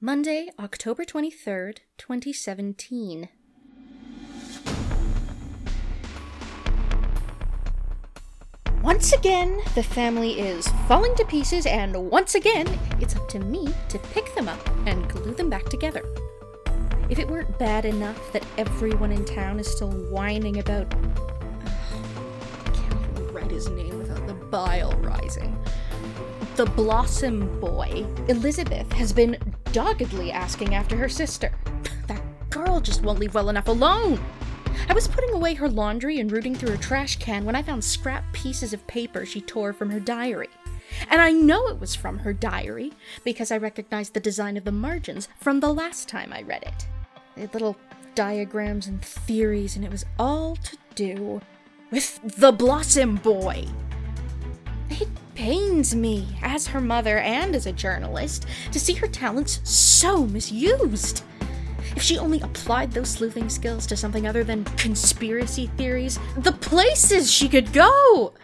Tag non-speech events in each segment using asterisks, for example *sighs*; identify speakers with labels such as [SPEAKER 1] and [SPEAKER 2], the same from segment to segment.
[SPEAKER 1] Monday, October 23rd, 2017. Once again, the family is falling to pieces, and once again, it's up to me to pick them up and glue them back together. If it weren't bad enough that everyone in town is still whining about. *sighs* I can't even write his name without the bile rising. The Blossom Boy, Elizabeth, has been doggedly asking after her sister. That girl just won't leave well enough alone. I was putting away her laundry and rooting through her trash can when I found scrap pieces of paper she tore from her diary. And I know it was from her diary because I recognized the design of the margins from the last time I read it. They had little diagrams and theories, and it was all to do with the Blossom Boy. Pains me, as her mother and as a journalist, to see her talents so misused. If she only applied those sleuthing skills to something other than conspiracy theories, the places she could go!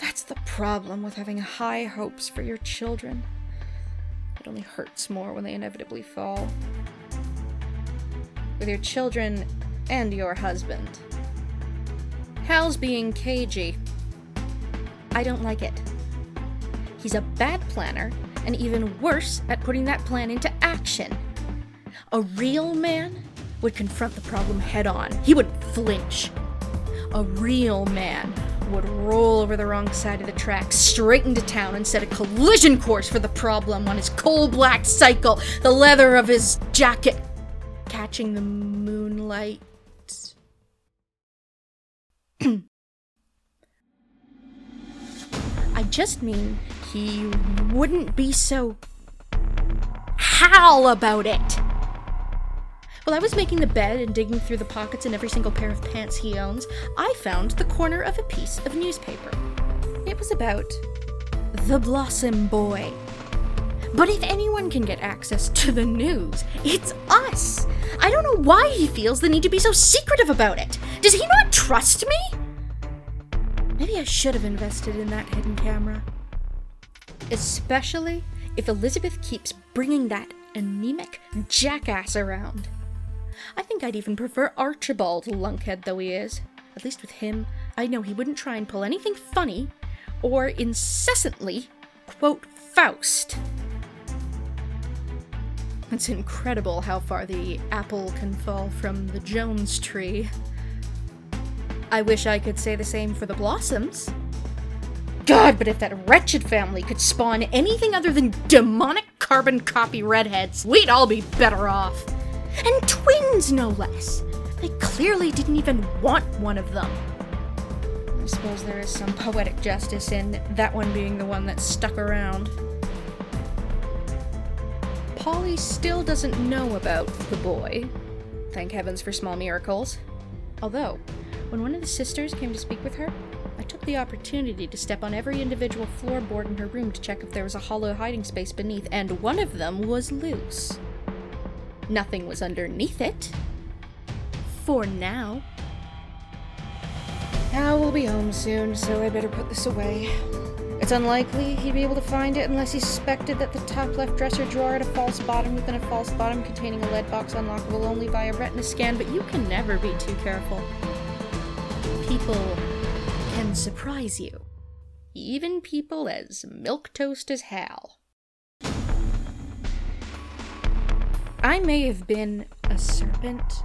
[SPEAKER 1] That's the problem with having high hopes for your children. It only hurts more when they inevitably fall. With your children and your husband. Hal's being cagey. I don't like it. He's a bad planner, and even worse at putting that plan into action. A real man would confront the problem head on. He would flinch. A real man would roll over the wrong side of the track, straight into town, and set a collision course for the problem on his coal black cycle, the leather of his jacket catching the moonlight. *clears throat* just mean he wouldn't be so howl about it. While I was making the bed and digging through the pockets in every single pair of pants he owns, I found the corner of a piece of newspaper. It was about the Blossom Boy. But if anyone can get access to the news, it's us. I don't know why he feels the need to be so secretive about it. Does he not trust me? Maybe I should have invested in that hidden camera. Especially if Elizabeth keeps bringing that anemic jackass around. I think I'd even prefer Archibald, lunkhead though he is. At least with him, I know he wouldn't try and pull anything funny or incessantly quote Faust. It's incredible how far the apple can fall from the Jones tree. I wish I could say the same for the Blossoms. God, but if that wretched family could spawn anything other than demonic carbon copy redheads, we'd all be better off. And twins, no less. They clearly didn't even want one of them. I suppose there is some poetic justice in that one being the one that stuck around. Polly still doesn't know about the boy. Thank heavens for small miracles. Although, when one of the sisters came to speak with her, I took the opportunity to step on every individual floorboard in her room to check if there was a hollow hiding space beneath, and one of them was loose. Nothing was underneath it. For now. Hal will be home soon, so I better put this away. It's unlikely he'd be able to find it unless he suspected that the top left dresser drawer had a false bottom within a false bottom containing a lead box unlockable only by a retina scan, but you can never be too careful. People can surprise you. Even people as milquetoast as Hal. I may have been a serpent,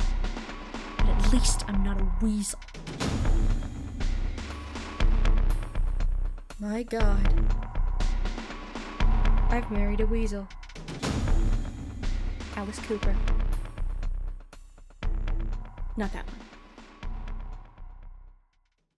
[SPEAKER 1] but at least I'm not a weasel. My god. I've married a weasel. Alice Cooper. Not that one.